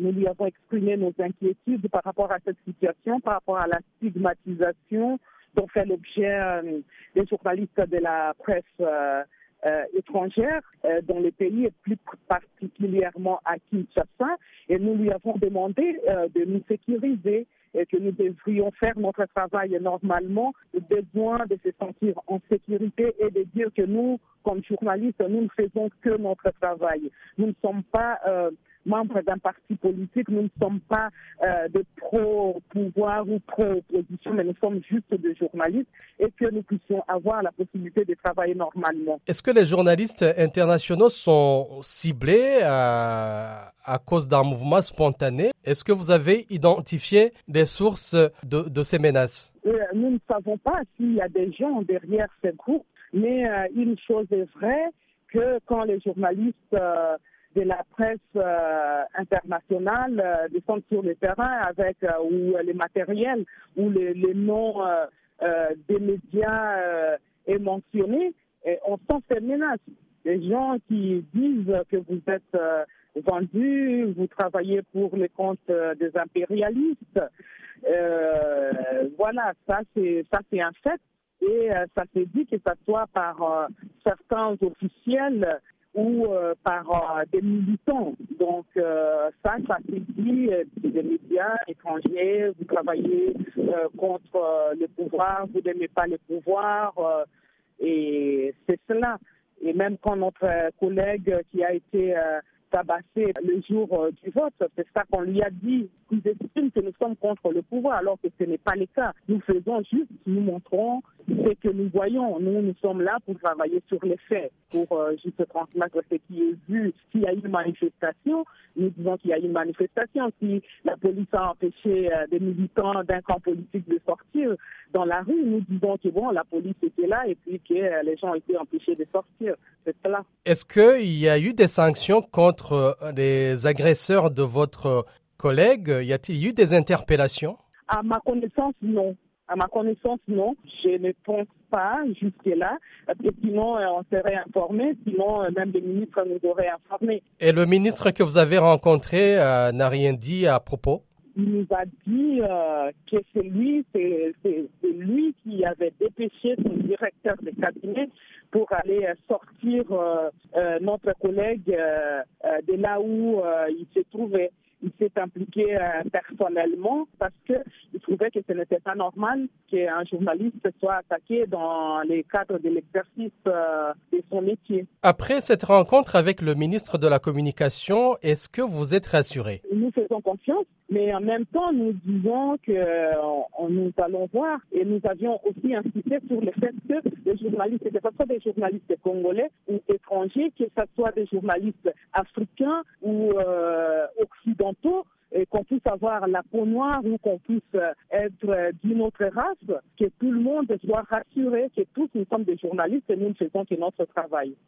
Nous lui avons exprimé nos inquiétudes par rapport à cette situation, par rapport à la stigmatisation dont fait l'objet euh, des journalistes de la presse euh, euh, étrangère dans les pays et plus particulièrement à Kinshasa. Et nous lui avons demandé de nous sécuriser et que nous devrions faire notre travail normalement, besoin de se sentir en sécurité et de dire que nous, comme journalistes, nous ne faisons que notre travail. Nous ne sommes pas euh, membres d'un parti politique, nous ne sommes pas euh, de pro-pouvoir ou pro-opposition, mais nous sommes juste des journalistes et que nous puissions avoir la possibilité de travailler normalement. Est-ce que les journalistes internationaux sont ciblés à, à cause d'un mouvement spontané? Est-ce que vous avez identifié des sources de, de ces menaces? Euh, Nous ne savons pas s'il y a des gens derrière ces groupes mais euh, une chose est vraie, que quand les journalistes euh, de la presse euh, internationale descendent sur le terrain avec ou les matériels ou les, noms des médias est mentionné, on sent ces menaces. Les gens qui disent que vous êtes vendus, vous travaillez pour les comptes des impérialistes. voilà, ça c'est ça c'est un fait et euh, ça s'est dit que ce soit par euh, certains officiels ou euh, par des militants. Donc ça, ça s'est dit des médias étrangers, vous travaillez contre le pouvoir, vous n'aimez pas le pouvoir, et c'est cela. Et même quand notre collègue qui a été tabassé le jour euh, du vote. C'est ça qu'on lui a dit. Ils estiment que nous sommes contre le pouvoir, alors que ce n'est pas le cas. Nous faisons juste, nous montrons ce que nous voyons. Nous, nous sommes là pour travailler sur les faits, pour euh, juste transmettre ce qui est vu. S'il y a une manifestation, nous disons qu'il y a une manifestation. Si la police a empêché euh, des militants d'un camp politique de sortir dans la rue, nous disons que bon, la police était là et puis que les gens été empêchés de sortir. C'est cela. Est-ce qu'il y a eu des sanctions contre les agresseurs de votre collègue? Y a-t-il eu des interpellations? À ma connaissance, non. À ma connaissance, non. Je ne pense pas jusque-là, parce que sinon euh, on serait informé, sinon euh, même le ministre nous aurait informés. Et le ministre que vous avez rencontré euh, n'a rien dit à propos? Il nous a dit que c'est lui, c'est lui qui avait dépêché son directeur de cabinet pour aller sortir notre collègue de là où il se trouvait. Il s'est impliqué euh, personnellement parce qu'il trouvait que ce n'était pas normal qu'un journaliste soit attaqué dans les cadres de l'exercice euh, de son métier. Après cette rencontre avec le ministre de la Communication, est-ce que vous êtes rassuré? Nous faisons confiance mais en même temps, nous disons que euh, nous allons voir et nous avions aussi insisté sur le fait que les journalistes, que ce soit des journalistes congolais ou étrangers, que ce soit des journalistes africains ou euh, occidentaux, et qu'on puisse avoir la peau noire ou qu'on puisse euh, être d'une autre race, que tout le monde soit rassuré que tous nous sommes des journalistes et nous ne faisons que notre travail.